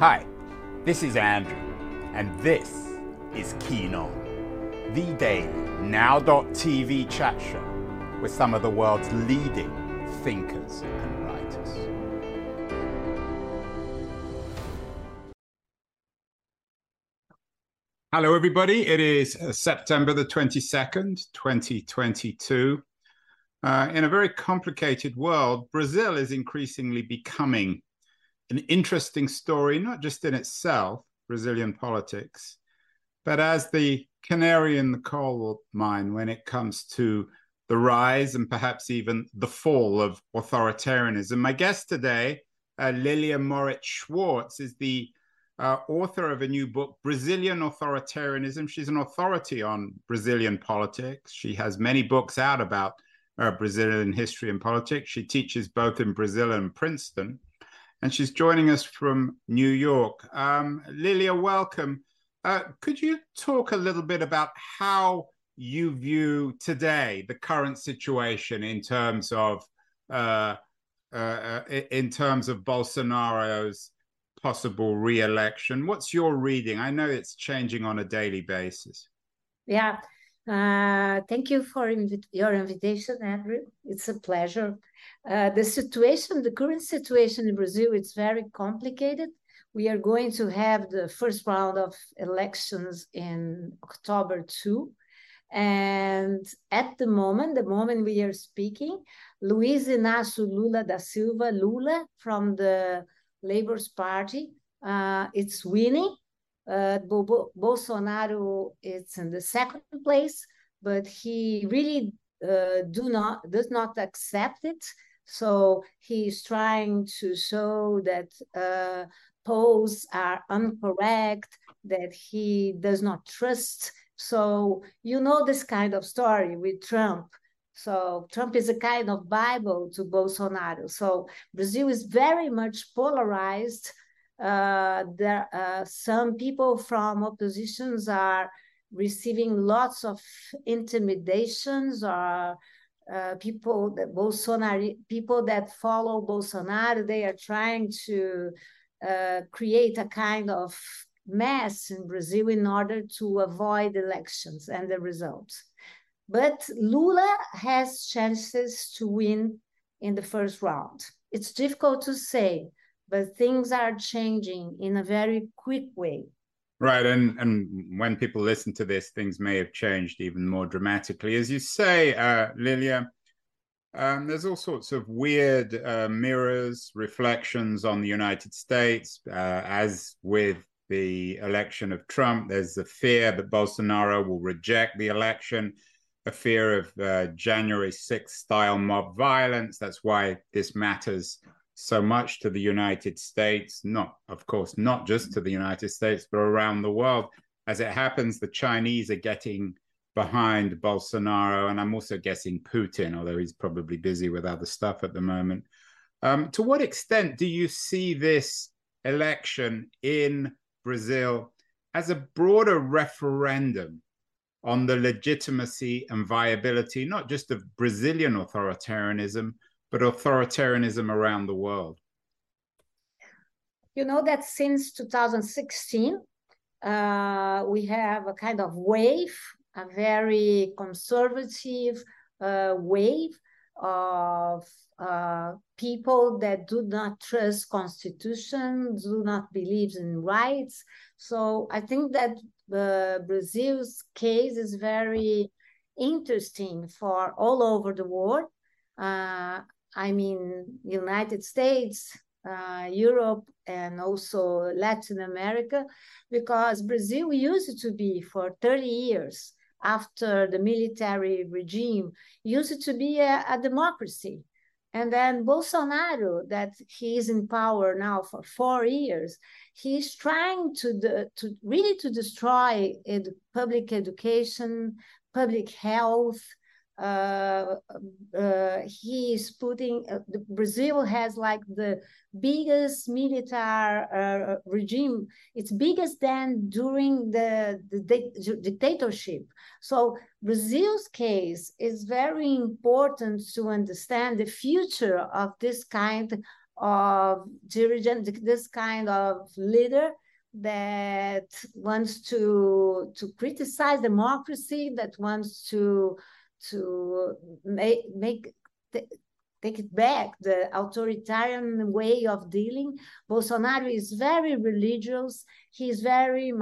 Hi, this is Andrew, and this is Keen On, the daily now.tv chat show with some of the world's leading thinkers and writers. Hello, everybody. It is uh, September the 22nd, 2022. Uh, in a very complicated world, Brazil is increasingly becoming an interesting story, not just in itself, Brazilian politics, but as the canary in the coal mine when it comes to the rise and perhaps even the fall of authoritarianism. My guest today, uh, Lilia Moritz Schwarcz, is the uh, author of a new book, Brazilian Authoritarianism. She's an authority on Brazilian politics. She has many books out about uh, Brazilian history and politics. She teaches both in Brazil and Princeton and she's joining us from New York. Um, Lilia, welcome. Uh, could you talk a little bit about how you view today the current situation in terms of uh, uh, uh in terms of Bolsonaro's possible re-election? What's your reading? I know it's changing on a daily basis. Yeah, uh, thank you for your invitation, Andrew. It's a pleasure. Uh, the situation, the current situation in Brazil, it's very complicated. We are going to have the first round of elections in October 2. And at the moment, the moment we are speaking, Luiz Inácio Lula da Silva, Lula from the Labour's Party, uh, it's winning. Uh, Bo Bolsonaro is in the second place, but he really uh, do not does not accept it. So he's trying to show that uh, polls are incorrect, that he does not trust. So you know this kind of story with Trump. So Trump is a kind of Bible to Bolsonaro. So Brazil is very much polarized. Uh, there, uh, some people from oppositions are receiving lots of intimidations or uh, people that Bolsonaro people that follow Bolsonaro they are trying to uh, create a kind of mess in Brazil in order to avoid elections and the results. But Lula has chances to win in the first round. It's difficult to say, but things are changing in a very quick way. Right, and and when people listen to this, things may have changed even more dramatically, as you say, uh, Lilia. Um, there's all sorts of weird uh, mirrors, reflections on the United States, uh, as with the election of Trump. There's the fear that Bolsonaro will reject the election, a fear of uh, January 6th style mob violence. That's why this matters so much to the United States, not, of course, not just to the United States, but around the world. As it happens, the Chinese are getting behind Bolsonaro, and I'm also guessing Putin, although he's probably busy with other stuff at the moment. Um, to what extent do you see this election in Brazil as a broader referendum on the legitimacy and viability, not just of Brazilian authoritarianism, but authoritarianism around the world? You know that since 2016, uh, we have a kind of wave, a very conservative uh, wave of uh, people that do not trust constitution, do not believe in rights. So I think that uh, Brazil's case is very interesting for all over the world. I mean, United States, uh, Europe, and also Latin America, because Brazil used to be for 30 years after the military regime, used to be a, a democracy. And then Bolsonaro, that he is in power now for four years, he's trying to, the, to really to destroy ed, public education, public health, he is putting uh, Brazil has like the biggest military uh, regime. It's biggest than during the, the di dictatorship. So Brazil's case is very important to understand the future of this kind of dirigent, this kind of leader that wants to to criticize democracy, that wants to to make make take it back, the authoritarian way of dealing. Bolsonaro is very religious, he's very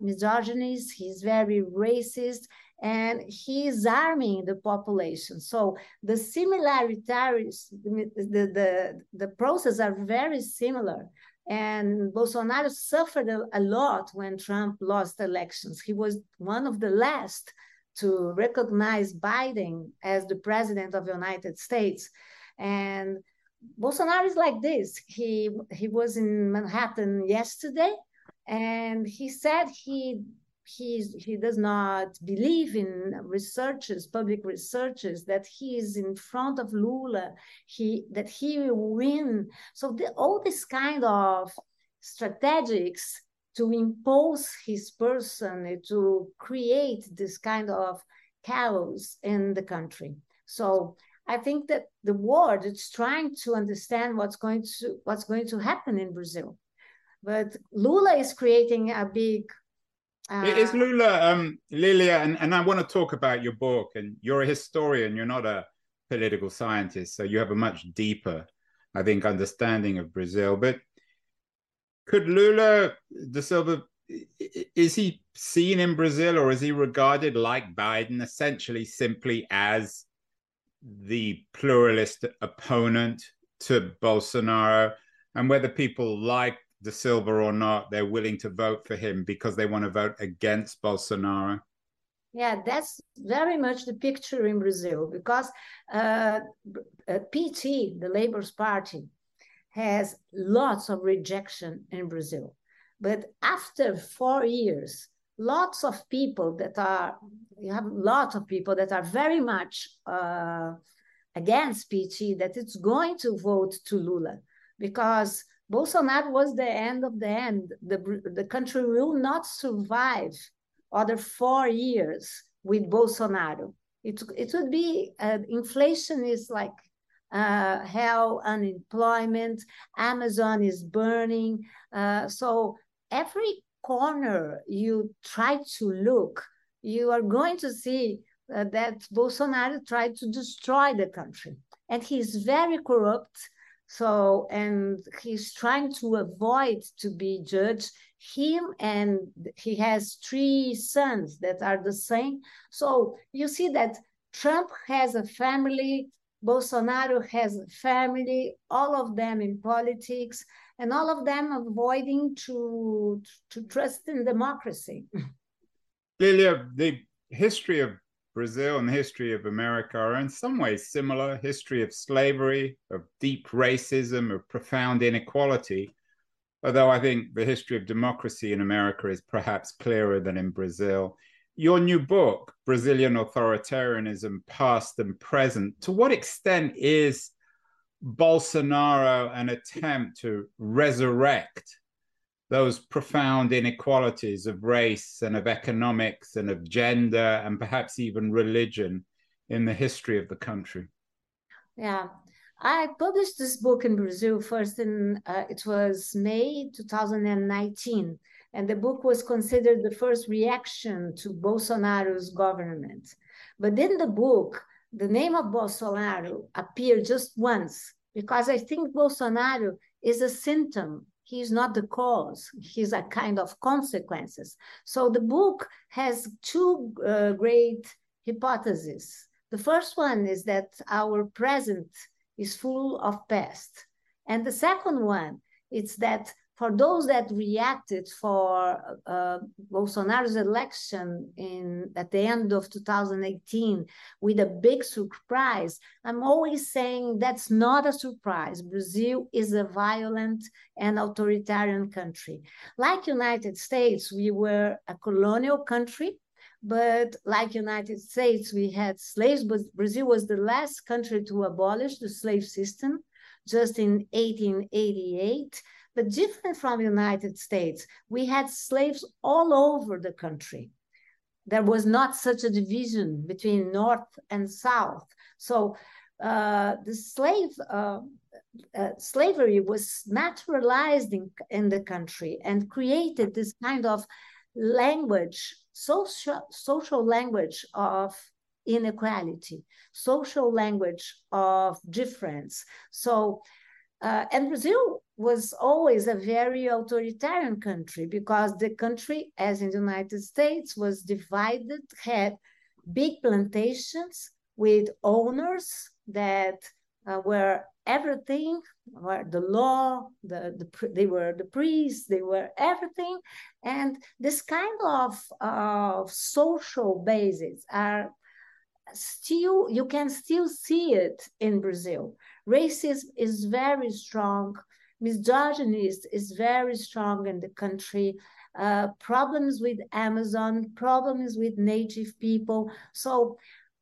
misogynist, he's very racist, and he is arming the population. So the similarities, the, the, the process are very similar. And Bolsonaro suffered a, a lot when Trump lost elections. He was one of the last to recognize Biden as the president of the United States. And Bolsonaro is like this. He he was in Manhattan yesterday, and he said he he he does not believe in researchers, public researchers, that he is in front of Lula, he that he will win. So the, all this kind of strategics to impose his person to create this kind of chaos in the country. So I think that the world is trying to understand what's going to what's going to happen in Brazil. But Lula is creating a big uh, is Lula um Lilia and, and I want to talk about your book and you're a historian, you're not a political scientist, so you have a much deeper, I think, understanding of Brazil. But could Lula da Silva is he seen in Brazil or is he regarded like Biden essentially simply as the pluralist opponent to Bolsonaro, and whether people like Da Silva or not, they're willing to vote for him because they want to vote against Bolsonaro. Yeah, that's very much the picture in Brazil because uh, uh PT, the Labour's Party, has lots of rejection in Brazil. But after four years, lots of people that are you have lots of people that are very much uh, against PT that it's going to vote to Lula because Bolsonaro was the end of the end. The, the country will not survive other four years with Bolsonaro. It, it would be uh, inflation is like uh, hell, unemployment, Amazon is burning. Uh, so every corner you try to look, you are going to see uh, that Bolsonaro tried to destroy the country. And he's very corrupt. So, and he's trying to avoid to be judged. Him and he has three sons that are the same. So you see that Trump has a family, Bolsonaro has family, all of them in politics and all of them avoiding to to trust in democracy. Lilia, the history of Brazil and the history of America are in some ways similar. History of slavery, of deep racism, of profound inequality. Although I think the history of democracy in America is perhaps clearer than in Brazil. Your new book, Brazilian Authoritarianism, Past and Present, to what extent is Bolsonaro an attempt to resurrect those profound inequalities of race and of economics and of gender and perhaps even religion in the history of the country. Yeah, I published this book in Brazil first in uh, it was May 2019, and the book was considered the first reaction to Bolsonaro's government. But in the book, the name of Bolsonaro appeared just once because I think Bolsonaro is a symptom. He's not the cause. He's a kind of consequences. So the book has two uh, great hypotheses. The first one is that our present is full of past. And the second one is that for those that reacted for uh, Bolsonaro's election in at the end of 2018 with a big surprise, I'm always saying that's not a surprise. Brazil is a violent and authoritarian country. Like United States, we were a colonial country but like united states we had slaves but brazil was the last country to abolish the slave system just in 1888 but different from the United States, we had slaves all over the country. There was not such a division between North and South. So uh, the slave uh, uh, slavery was naturalized in, in the country and created this kind of language, social, social language of inequality, social language of difference. So, uh, and Brazil was always a very authoritarian country because the country, as in the United States, was divided, had big plantations with owners that uh, were everything were the law the, the they were the priests they were everything. And this kind of uh, social bases are still you can still see it in brazil racism is very strong. Misogyny is very strong in the country. Uh, problems with amazon problems with native people. So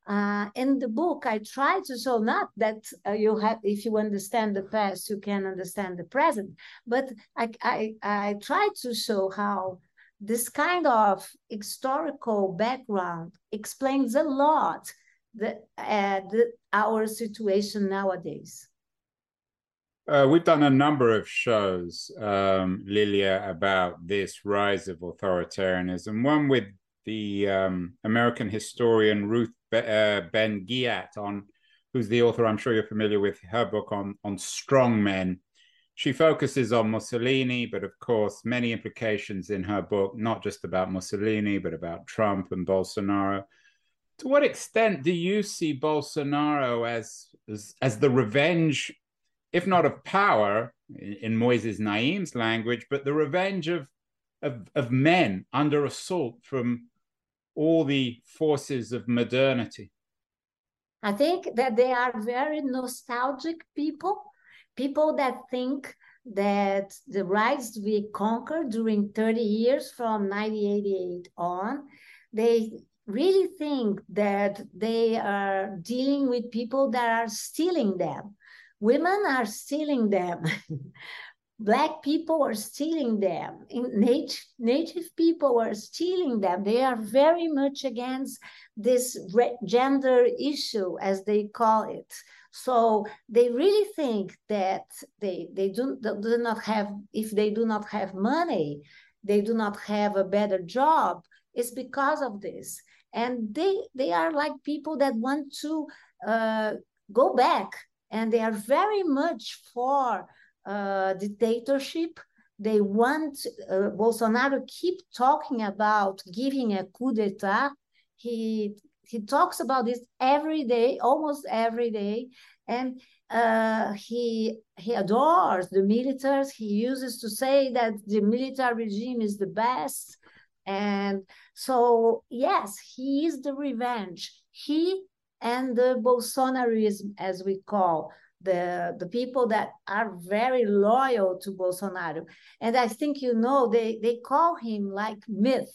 uh, in the book, I try to show not that uh, you have, if you understand the past, you can understand the present, but I, I, I try to show how this kind of historical background explains a lot the, uh, the, our situation nowadays. Uh, we've done a number of shows, um, Lilia, about this rise of authoritarianism. One with the um, American historian Ruth uh, Ben Ghiat on, who's the author. I'm sure you're familiar with her book on on strong men. She focuses on Mussolini, but of course, many implications in her book, not just about Mussolini, but about Trump and Bolsonaro. To what extent do you see Bolsonaro as as, as the revenge, if not of power, in, Moises Naim's language, but the revenge of of, of men under assault from all the forces of modernity? I think that they are very nostalgic people, people that think that the rights we conquered during 30 years from 1988 on, they really think that they are dealing with people that are stealing them. Women are stealing them. black people are stealing them native, native people are stealing them they are very much against this gender issue as they call it so they really think that they they do, do not have if they do not have money they do not have a better job it's because of this and they they are like people that want to uh, go back and they are very much for uh, dictatorship. They want uh, Bolsonaro keep talking about giving a coup d'état. He he talks about this every day, almost every day, and uh, he he adores the militaries. He uses to say that the military regime is the best, and so yes, he is the revenge. He and the Bolsonarism, as we call, the, the people that are very loyal to Bolsonaro. And I think you know they, they call him like myth.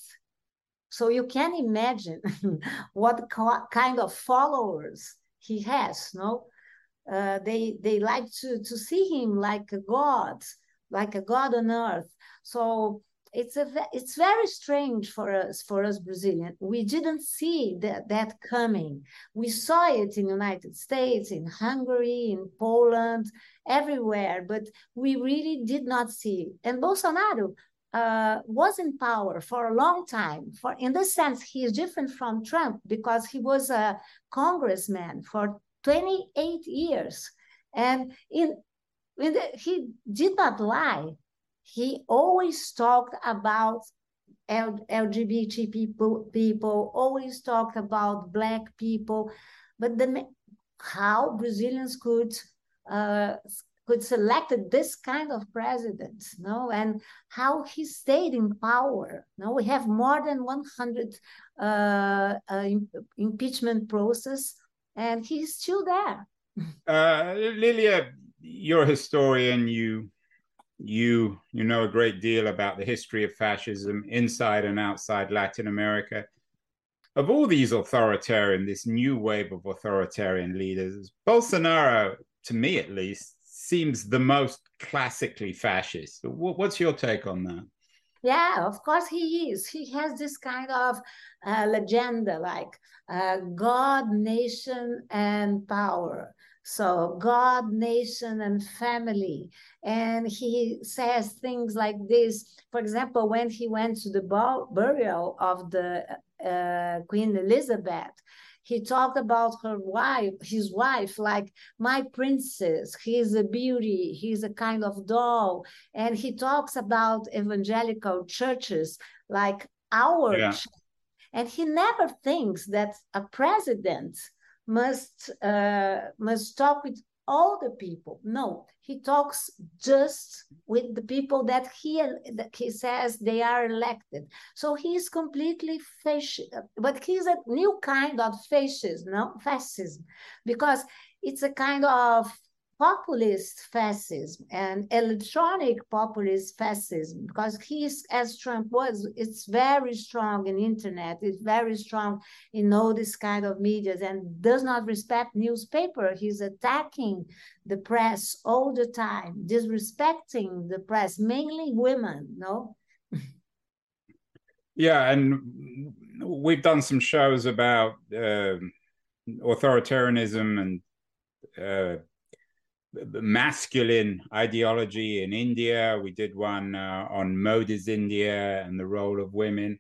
So you can imagine what kind of followers he has, no? Uh, they they like to to see him like a god, like a god on earth. So it's a it's very strange for us for us Brazilian. We didn't see that that coming. We saw it in the United States, in Hungary, in Poland, everywhere, but we really did not see. It. And Bolsonaro uh, was in power for a long time. For in this sense, he is different from Trump because he was a congressman for 28 years, and in, in the, he did not lie he always talked about LGBT people, people always talked about black people, but the how Brazilians could uh, could select this kind of president, no, and how he stayed in power. No, we have more than 100 uh, uh, impeachment process, and he's still there. Uh, Lilia, you're a historian. You you you know a great deal about the history of fascism inside and outside Latin America. Of all these authoritarian, this new wave of authoritarian leaders, Bolsonaro, to me at least, seems the most classically fascist. What's your take on that? Yeah, of course he is. He has this kind of uh, legenda like uh, God, nation, and power. So, God, nation, and family. And he says things like this. For example, when he went to the burial of the uh, Queen Elizabeth, he talked about her wife, his wife, like my princess. He's a beauty. He's a kind of doll. And he talks about evangelical churches like our yeah. And he never thinks that a president must uh, must talk with all the people. No, he talks just with the people that he that he says they are elected. So he is completely fascist, but he's a new kind of fascism, no fascism, because it's a kind of populist fascism and electronic populist fascism because he's as trump was it's very strong in internet it's very strong in all this kind of medias and does not respect newspaper. He's attacking the press all the time disrespecting the press mainly women no? Yeah and we've done some shows about uh, authoritarianism and uh, masculine ideology in India. We did one uh, on Modi's India and the role of women.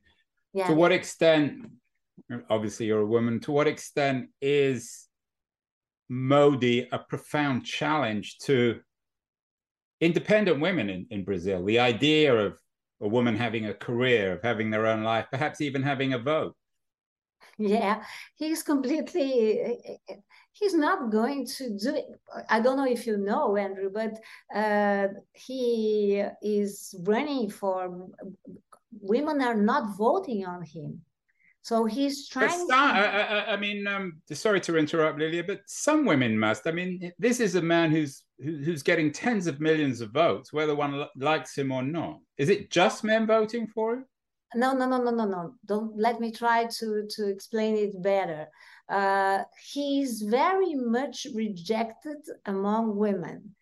Yeah. To what extent, obviously, you're a woman, to what extent is Modi a profound challenge to independent women in, in Brazil? The idea of a woman having a career, of having their own life, perhaps even having a vote. Yeah, he's completely he's not going to do it. I don't know if you know, Andrew, but uh, he is running for women are not voting on him. So he's trying. to... I, I, I, mean, um, sorry to interrupt, Lilia, but some women must. I mean, this is a man who's who's getting tens of millions of votes, whether one likes him or not. Is it just men voting for him? No, no, no, no, no, no. Don't let me try to to explain it better uh, he's very much rejected among women.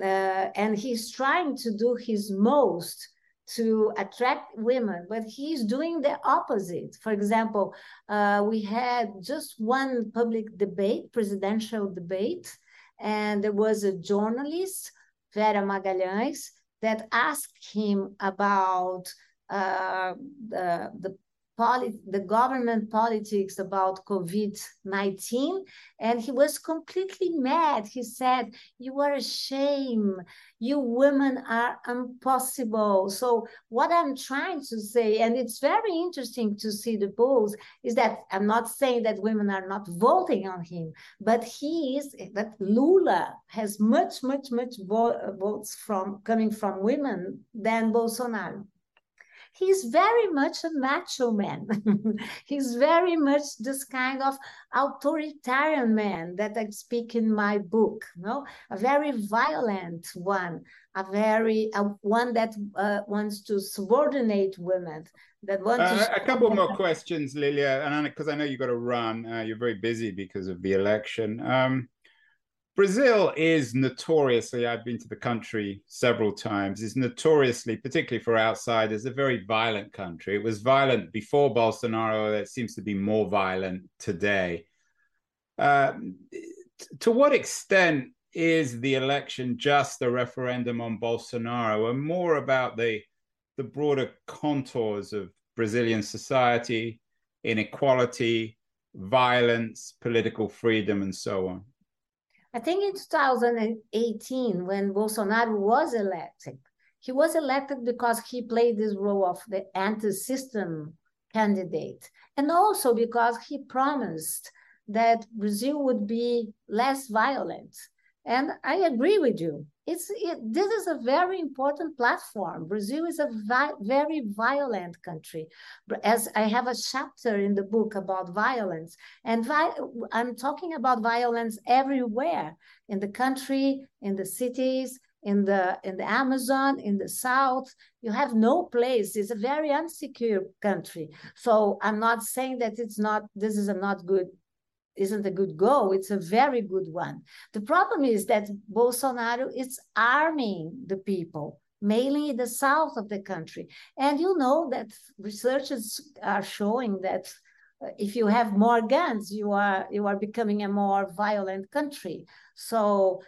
Uh, and he's trying to do his most to attract women, but he's doing the opposite. For example, uh, we had just one public debate, presidential debate, and there was a journalist, Vera Magalhães, that asked him about uh, the, the Polit- the government politics about COVID 19, and he was completely mad. He said, You are a shame. You women are impossible. So, what I'm trying to say, and it's very interesting to see the polls, is that I'm not saying that women are not voting on him, but he is that Lula has much, much, much vo- votes from coming from women than Bolsonaro he's very much a macho man. he's very much this kind of authoritarian man that I speak in my book, no? a very violent one, a very uh, one that uh, wants to subordinate women. That wants uh, a couple more questions, Lilia, and because I know you've got to run, uh, you're very busy because of the election. Um, Brazil is notoriously, I've been to the country several times, is notoriously, particularly for outsiders, a very violent country. It was violent before Bolsonaro. It seems to be more violent today. Um, to what extent is the election just a referendum on Bolsonaro and more about the, the broader contours of Brazilian society, inequality, violence, political freedom, and so on? I think in 2018, when Bolsonaro was elected, he was elected because he played this role of the anti-system candidate, and also because he promised that Brazil would be less violent. And I agree with you it's it, this is a very important platform. Brazil is a vi very violent country. As I have a chapter in the book about violence, and vi I'm talking about violence everywhere in the country, in the cities, in the in the Amazon, in the South. You have no place. It's a very unsecure country. So I'm not saying that it's not. This is a not good isn't a good goal. It's a very good one. The problem is that Bolsonaro is arming the people, mainly in the south of the country. And you know that researchers are showing that if you have more guns, you are you are becoming a more violent country. So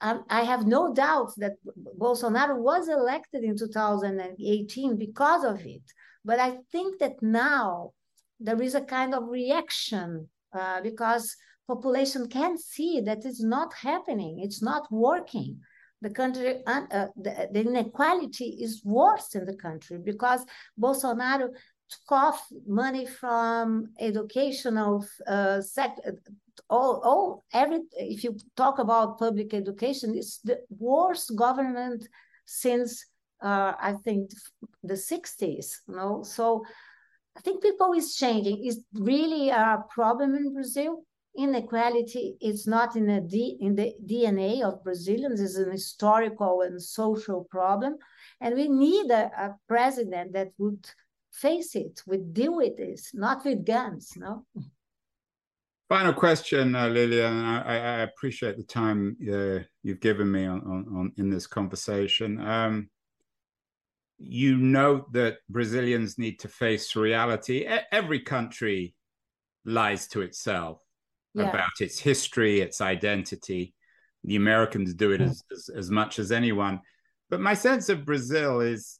um, I have no doubt that Bolsonaro was elected in 2018 because of it. But I think that now there is a kind of reaction uh, because population can see that it's not happening, it's not working. The country, uh, the, the inequality is worse in the country because Bolsonaro took off money from educational uh, sector. All, all, every. If you talk about public education, it's the worst government since uh, I think the 60s. You know, so I think people is changing. Is really a problem in Brazil. Inequality is not in, a D, in the DNA of Brazilians. It's an historical and social problem, and we need a, a president that would face it, would deal with this, not with guns. No. Final question, uh, Lilian. I, I, appreciate the time uh, you've given me on, on, on, in this conversation. Um, you know that Brazilians need to face reality. Every country lies to itself yeah. about its history, its identity. The Americans do it as, as, as much as anyone. But my sense of Brazil is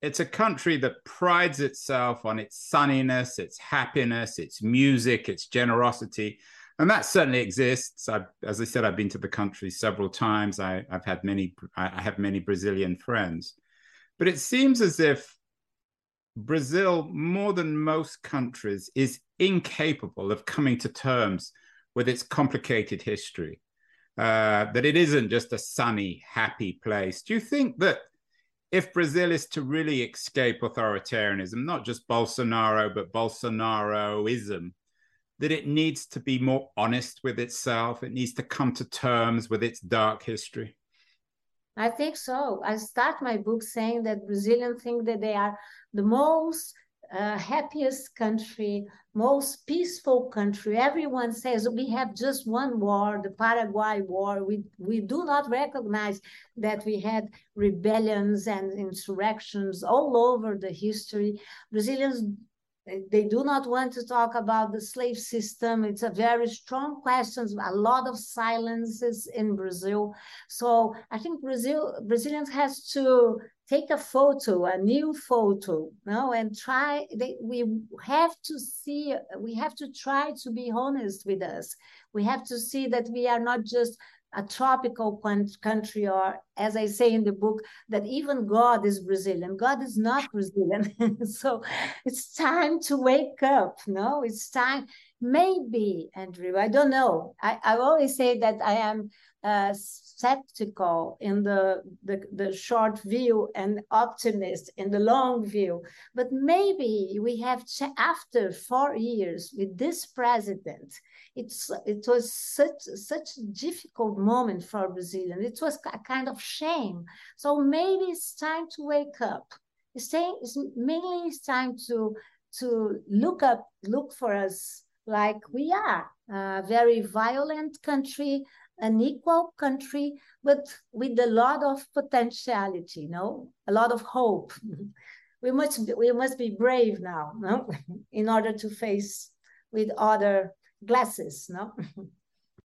it's a country that prides itself on its sunniness, its happiness, its music, its generosity. And that certainly exists. I've, as I said, I've been to the country several times. I, have had many, I have many Brazilian friends. But it seems as if Brazil, more than most countries, is incapable of coming to terms with its complicated history. Uh, that it isn't just a sunny, happy place. Do you think that if Brazil is to really escape authoritarianism, not just Bolsonaro, but Bolsonaroism, that it needs to be more honest with itself? It needs to come to terms with its dark history? I think so. I start my book saying that Brazilians think that they are the most uh, happiest country, most peaceful country. Everyone says we have just one war, the Paraguay War. We we do not recognize that we had rebellions and insurrections all over the history. Brazilians they do not want to talk about the slave system. It's a very strong question, a lot of silences in Brazil. So I think Brazil Brazilians has to take a photo, a new photo, no, and try. They, we have to see. We have to try to be honest with us. We have to see that we are not just a tropical country, or as I say in the book, that even God is Brazilian. God is not Brazilian. so it's time to wake up. No, it's time. Maybe, Andrew, I don't know. I, I always say that I am uh, skeptical in the, the, the short view and optimist in the long view. But maybe we have, after four years with this president, it's it was such such a difficult moment for Brazilians. It was a kind of shame. So maybe it's time to wake up. It's, mainly it's time to to look up, look for us like we are, a very violent country, an equal country, but with a lot of potentiality, you know, a lot of hope. Mm-hmm. we must be, we must be brave now, no? in order to face with other glasses, no?